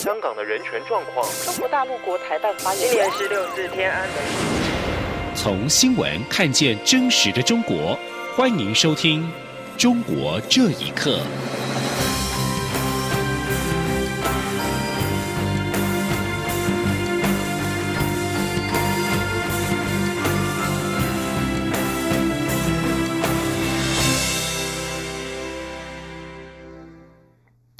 香港的人权状况。中国大陆国台办发言今年十六四天安门。从新闻看见真实的中国，欢迎收听《中国这一刻》。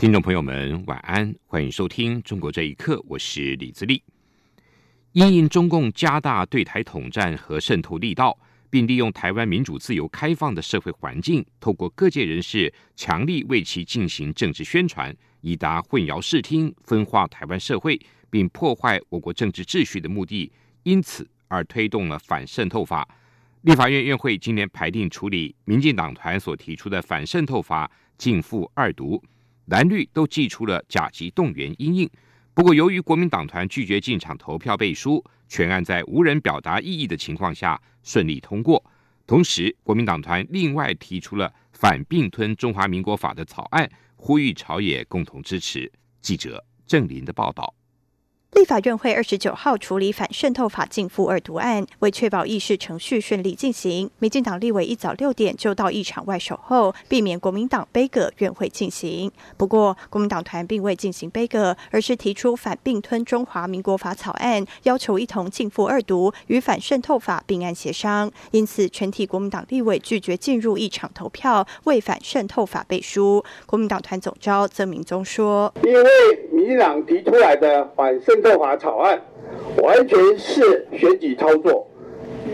听众朋友们，晚安，欢迎收听《中国这一刻》，我是李自立。因应中共加大对台统战和渗透力道，并利用台湾民主自由开放的社会环境，透过各界人士强力为其进行政治宣传，以达混淆视听、分化台湾社会，并破坏我国政治秩序的目的，因此而推动了反渗透法。立法院院会今年排定处理民进党团所提出的反渗透法，进赴二读。蓝绿都寄出了甲级动员阴影，不过由于国民党团拒绝进场投票背书，全案在无人表达异议的情况下顺利通过。同时，国民党团另外提出了反并吞中华民国法的草案，呼吁朝野共同支持。记者郑林的报道。立法院会二十九号处理反渗透法进赴二读案，为确保议事程序顺利进行，民进党立委一早六点就到议场外守候，避免国民党杯葛院会进行。不过，国民党团并未进行杯葛，而是提出反并吞中华民国法草案，要求一同进赴二读，与反渗透法并案协商。因此，全体国民党立委拒绝进入议场投票，为反渗透法背书。国民党团总召曾明宗说：“因为民进党提出来的反渗。”透法草案完全是选举操作，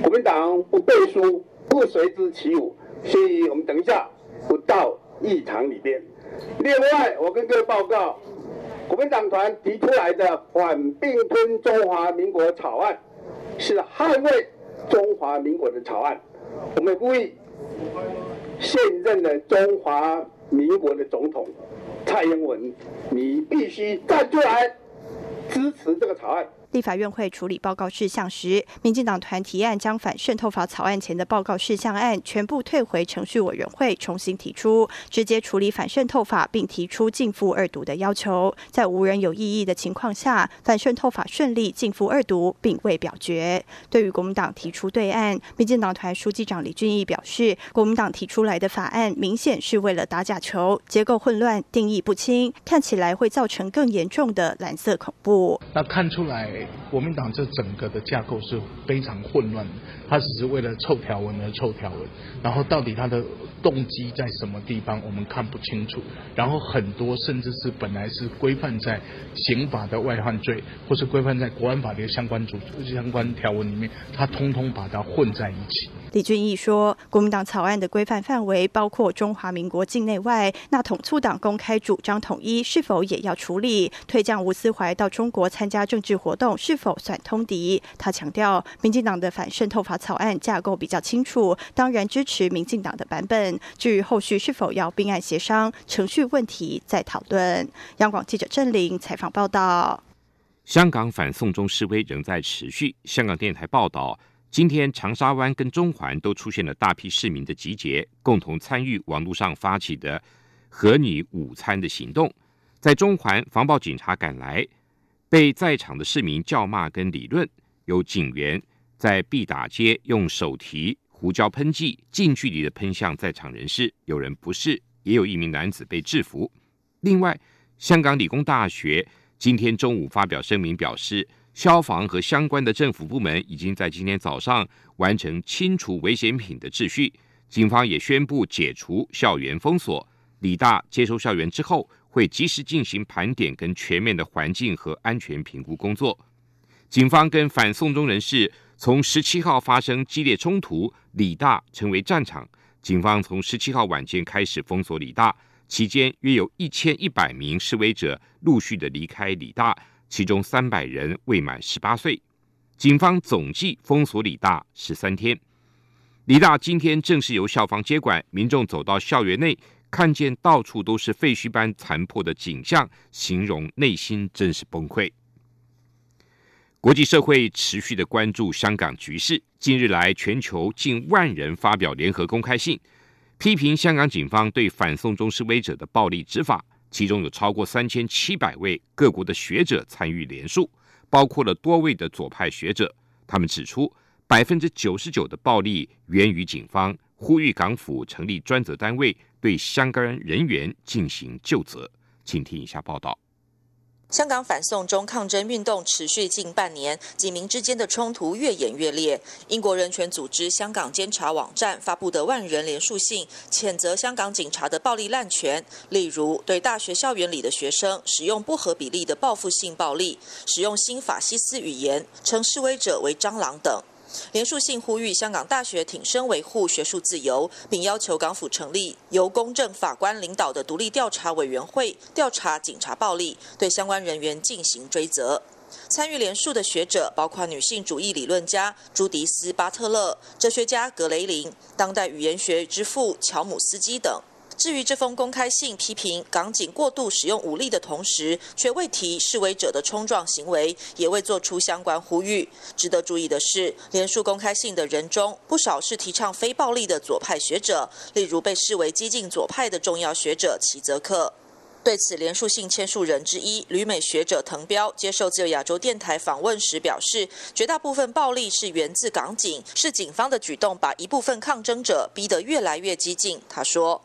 国民党不背书，不随之起舞，所以我们等一下不到议场里边。另外，我跟各位报告，国民党团提出来的反并吞中华民国草案，是捍卫中华民国的草案。我们呼吁现任的中华民国的总统蔡英文，你必须站出来。支持这个草案。立法院会处理报告事项时，民进党团提案将反渗透法草案前的报告事项案全部退回程序委员会重新提出，直接处理反渗透法，并提出进赴二读的要求。在无人有异议的情况下，反渗透法顺利进赴二读，并未表决。对于国民党提出对案，民进党团书记长李俊毅表示，国民党提出来的法案明显是为了打假球，结构混乱，定义不清，看起来会造成更严重的蓝色恐怖。那看出来。国民党这整个的架构是非常混乱的，他只是为了凑条文而凑条文，然后到底他的动机在什么地方，我们看不清楚。然后很多甚至是本来是规范在刑法的外犯罪，或是规范在国安法的相关主相关条文里面，他通通把它混在一起。李俊毅说，国民党草案的规范范围包括中华民国境内外，那统促党公开主张统一是否也要处理？退将吴思怀到中国参加政治活动是否算通敌？他强调，民进党的反渗透法草案架构比较清楚，当然支持民进党的版本。至于后续是否要并案协商，程序问题再讨论。央广记者郑玲采访报道。香港反送中示威仍在持续。香港电台报道。今天，长沙湾跟中环都出现了大批市民的集结，共同参与网络上发起的“和你午餐”的行动。在中环，防暴警察赶来，被在场的市民叫骂跟理论。有警员在必打街用手提胡椒喷剂，近距离的喷向在场人士。有人不适，也有一名男子被制服。另外，香港理工大学今天中午发表声明表示。消防和相关的政府部门已经在今天早上完成清除危险品的秩序。警方也宣布解除校园封锁。理大接收校园之后，会及时进行盘点跟全面的环境和安全评估工作。警方跟反送中人士从十七号发生激烈冲突，理大成为战场。警方从十七号晚间开始封锁理大，期间约有一千一百名示威者陆续的离开理大。其中三百人未满十八岁，警方总计封锁李大十三天。李大今天正式由校方接管，民众走到校园内，看见到处都是废墟般残破的景象，形容内心真是崩溃。国际社会持续的关注香港局势，近日来全球近万人发表联合公开信，批评香港警方对反送中示威者的暴力执法。其中有超过三千七百位各国的学者参与联署，包括了多位的左派学者。他们指出，百分之九十九的暴力源于警方，呼吁港府成立专责单位对相关人员进行就责。请听以下报道。香港反送中抗争运动持续近半年，警民之间的冲突越演越烈。英国人权组织香港监察网站发布的万人联署信，谴责香港警察的暴力滥权，例如对大学校园里的学生使用不合比例的报复性暴力，使用新法西斯语言，称示威者为蟑螂等。连署信呼吁香港大学挺身维护学术自由，并要求港府成立由公正法官领导的独立调查委员会，调查警察暴力，对相关人员进行追责。参与连署的学者包括女性主义理论家朱迪斯·巴特勒、哲学家格雷林、当代语言学之父乔姆斯基等。至于这封公开信批评港警过度使用武力的同时，却未提示威者的冲撞行为，也未做出相关呼吁。值得注意的是，连署公开信的人中，不少是提倡非暴力的左派学者，例如被视为激进左派的重要学者齐泽克。对此，连署信签署人之一旅美学者滕彪接受自由亚洲电台访问时表示，绝大部分暴力是源自港警，是警方的举动把一部分抗争者逼得越来越激进。他说。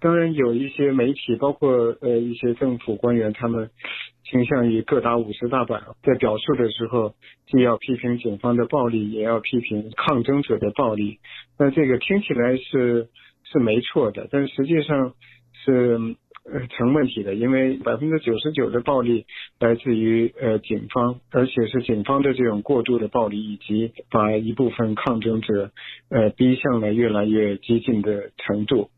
当然有一些媒体，包括呃一些政府官员，他们倾向于各打五十大板，在表述的时候，既要批评警方的暴力，也要批评抗争者的暴力。那这个听起来是是没错的，但实际上是呃成问题的，因为百分之九十九的暴力来自于呃警方，而且是警方的这种过度的暴力，以及把一部分抗争者呃逼向了越来越激进的程度。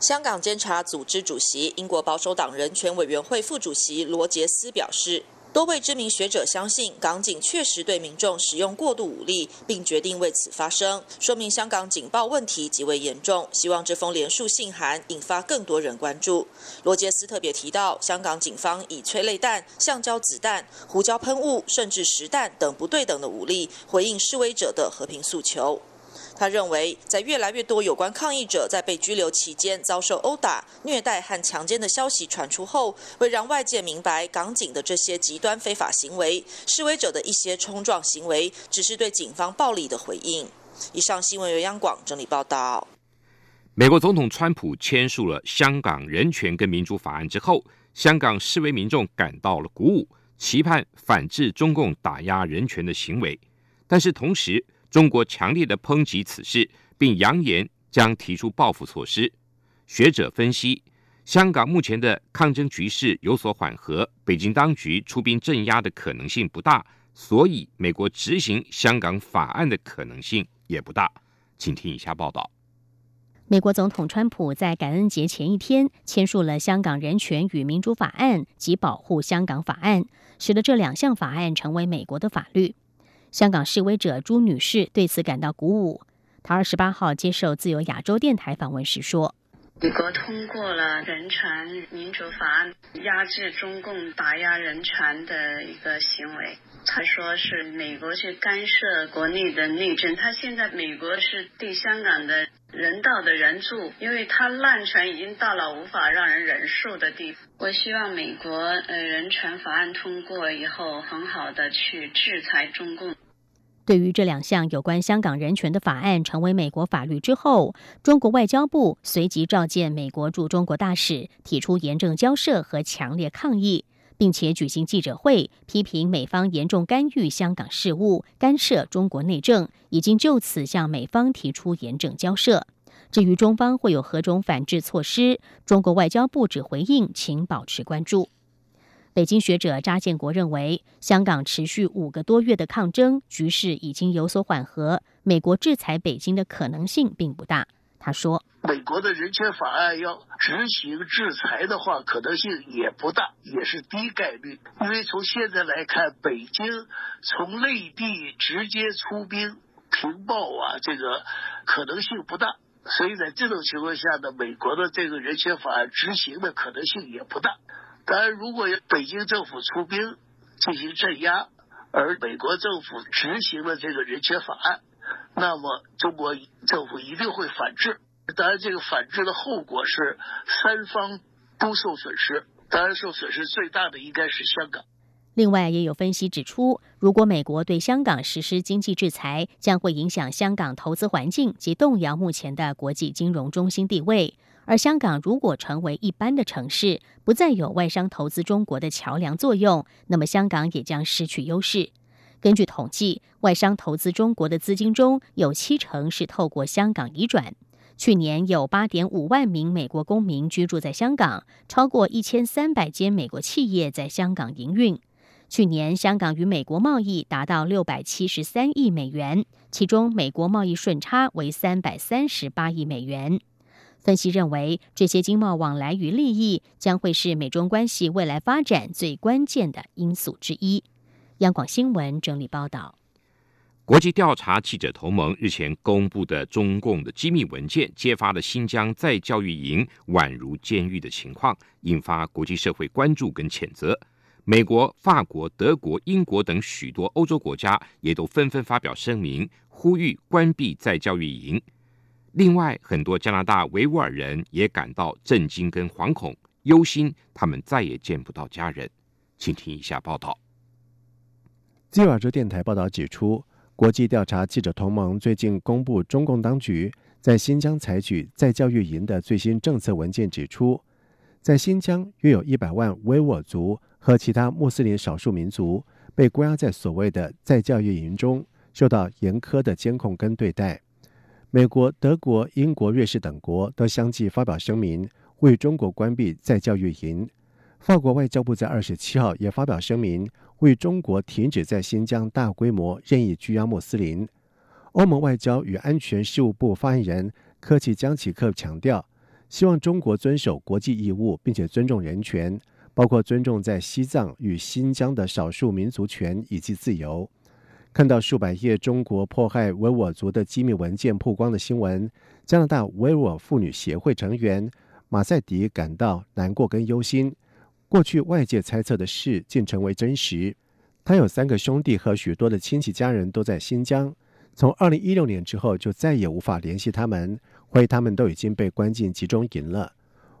香港监察组织主席、英国保守党人权委员会副主席罗杰斯表示，多位知名学者相信港警确实对民众使用过度武力，并决定为此发声，说明香港警报问题极为严重。希望这封连署信函引发更多人关注。罗杰斯特别提到，香港警方以催泪弹、橡胶子弹、胡椒喷雾，甚至实弹等不对等的武力回应示威者的和平诉求。他认为，在越来越多有关抗议者在被拘留期间遭受殴打、虐待和强奸的消息传出后，为让外界明白港警的这些极端非法行为，示威者的一些冲撞行为只是对警方暴力的回应。以上新闻由央广整理报道。美国总统川普签署了《香港人权跟民主法案》之后，香港示威民众感到了鼓舞，期盼反制中共打压人权的行为，但是同时。中国强烈的抨击此事，并扬言将提出报复措施。学者分析，香港目前的抗争局势有所缓和，北京当局出兵镇压的可能性不大，所以美国执行香港法案的可能性也不大。请听以下报道：美国总统川普在感恩节前一天签署了《香港人权与民主法案》及《保护香港法案》，使得这两项法案成为美国的法律。香港示威者朱女士对此感到鼓舞。她二十八号接受自由亚洲电台访问时说：“美国通过了人权民主法案，压制中共打压人权的一个行为。他说是美国去干涉国内的内政。他现在美国是对香港的。”人道的援助，因为他滥权已经到了无法让人忍受的地步。我希望美国呃人权法案通过以后，很好的去制裁中共。对于这两项有关香港人权的法案成为美国法律之后，中国外交部随即召见美国驻中国大使，提出严正交涉和强烈抗议。并且举行记者会，批评美方严重干预香港事务、干涉中国内政，已经就此向美方提出严正交涉。至于中方会有何种反制措施，中国外交部只回应，请保持关注。北京学者查建国认为，香港持续五个多月的抗争局势已经有所缓和，美国制裁北京的可能性并不大。他说：“美国的人权法案要执行制裁的话，可能性也不大，也是低概率。因为从现在来看，北京从内地直接出兵平暴啊，这个可能性不大。所以在这种情况下呢，美国的这个人权法案执行的可能性也不大。当然，如果北京政府出兵进行镇压，而美国政府执行了这个人权法案。”那么，中国政府一定会反制。当然，这个反制的后果是三方都受损失。当然，受损失最大的应该是香港。另外，也有分析指出，如果美国对香港实施经济制裁，将会影响香港投资环境及动摇目前的国际金融中心地位。而香港如果成为一般的城市，不再有外商投资中国的桥梁作用，那么香港也将失去优势。根据统计，外商投资中国的资金中有七成是透过香港移转。去年有八点五万名美国公民居住在香港，超过一千三百间美国企业在香港营运。去年，香港与美国贸易达到六百七十三亿美元，其中美国贸易顺差为三百三十八亿美元。分析认为，这些经贸往来与利益将会是美中关系未来发展最关键的因素之一。央广新闻整理报道。国际调查记者同盟日前公布的中共的机密文件，揭发了新疆在教育营宛如监狱的情况，引发国际社会关注跟谴责。美国、法国、德国、英国等许多欧洲国家也都纷纷发表声明，呼吁关闭在教育营。另外，很多加拿大维吾尔人也感到震惊跟惶恐，忧心他们再也见不到家人。请听一下报道。自由亚洲电台报道指出，国际调查记者同盟最近公布中共当局在新疆采取在教育营的最新政策文件，指出，在新疆约有一百万维吾尔族。和其他穆斯林少数民族被关押在所谓的在教育营中，受到严苛的监控跟对待。美国、德国、英国、瑞士等国都相继发表声明，为中国关闭在教育营。法国外交部在二十七号也发表声明，为中国停止在新疆大规模任意拘押穆斯林。欧盟外交与安全事务部发言人科奇江启克强调，希望中国遵守国际义务，并且尊重人权。包括尊重在西藏与新疆的少数民族权以及自由。看到数百页中国迫害维吾尔族的机密文件曝光的新闻，加拿大维吾尔妇女协会成员马赛迪感到难过跟忧心。过去外界猜测的事竟成为真实。他有三个兄弟和许多的亲戚家人都在新疆，从二零一六年之后就再也无法联系他们，怀疑他们都已经被关进集中营了。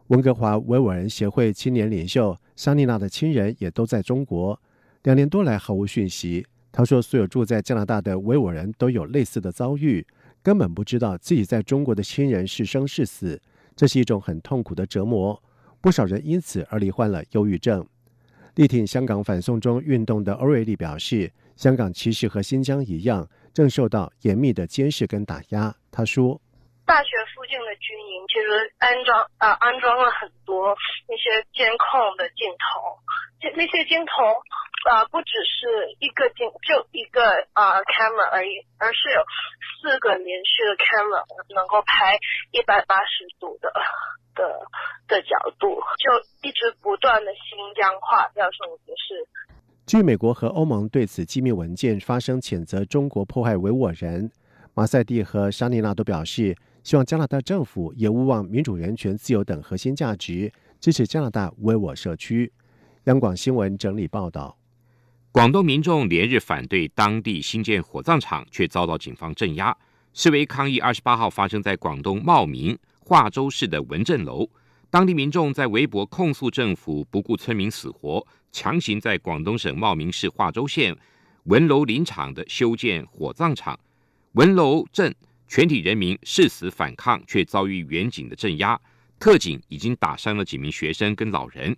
温哥华维吾尔人协会青年领袖桑丽娜的亲人也都在中国，两年多来毫无讯息。他说，所有住在加拿大的维吾尔人都有类似的遭遇，根本不知道自己在中国的亲人是生是死，这是一种很痛苦的折磨。不少人因此而罹患了忧郁症。力挺香港反送中运动的欧瑞利表示，香港其实和新疆一样，正受到严密的监视跟打压。他说。大学附近的军营其实安装啊安装了很多那些监控的镜头，那些镜头啊不只是一个镜就一个啊 camera 而已，而是有四个连续的 camera 能够拍一百八十度的的的角度，就一直不断的新疆化，叫什么就是。据美国和欧盟对此机密文件发声谴责中国迫害维吾尔人，马赛蒂和沙尼娜都表示。希望加拿大政府也勿忘民主、人权、自由等核心价值，支持加拿大维吾尔社区。央广新闻整理报道：广东民众连日反对当地新建火葬场，却遭到警方镇压。示威抗议二十八号发生在广东茂名化州市的文镇楼，当地民众在微博控诉政府不顾村民死活，强行在广东省茂名市化州县文楼林场的修建火葬场。文楼镇。全体人民誓死反抗，却遭遇远警的镇压。特警已经打伤了几名学生跟老人。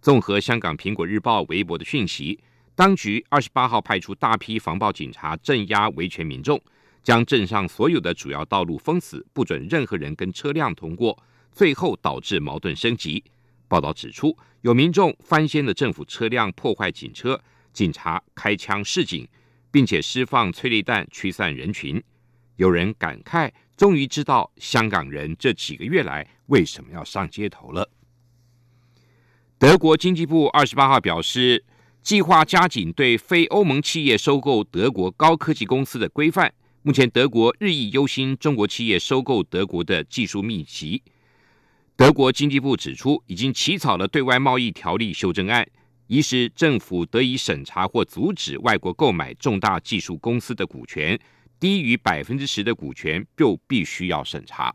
综合香港《苹果日报》微博的讯息，当局二十八号派出大批防暴警察镇压维权民众，将镇上所有的主要道路封死，不准任何人跟车辆通过。最后导致矛盾升级。报道指出，有民众翻掀了政府车辆，破坏警车，警察开枪示警，并且释放催泪弹驱散人群。有人感慨，终于知道香港人这几个月来为什么要上街头了。德国经济部二十八号表示，计划加紧对非欧盟企业收购德国高科技公司的规范。目前，德国日益忧心中国企业收购德国的技术秘籍。德国经济部指出，已经起草了对外贸易条例修正案，一是政府得以审查或阻止外国购买重大技术公司的股权。低于百分之十的股权就必须要审查。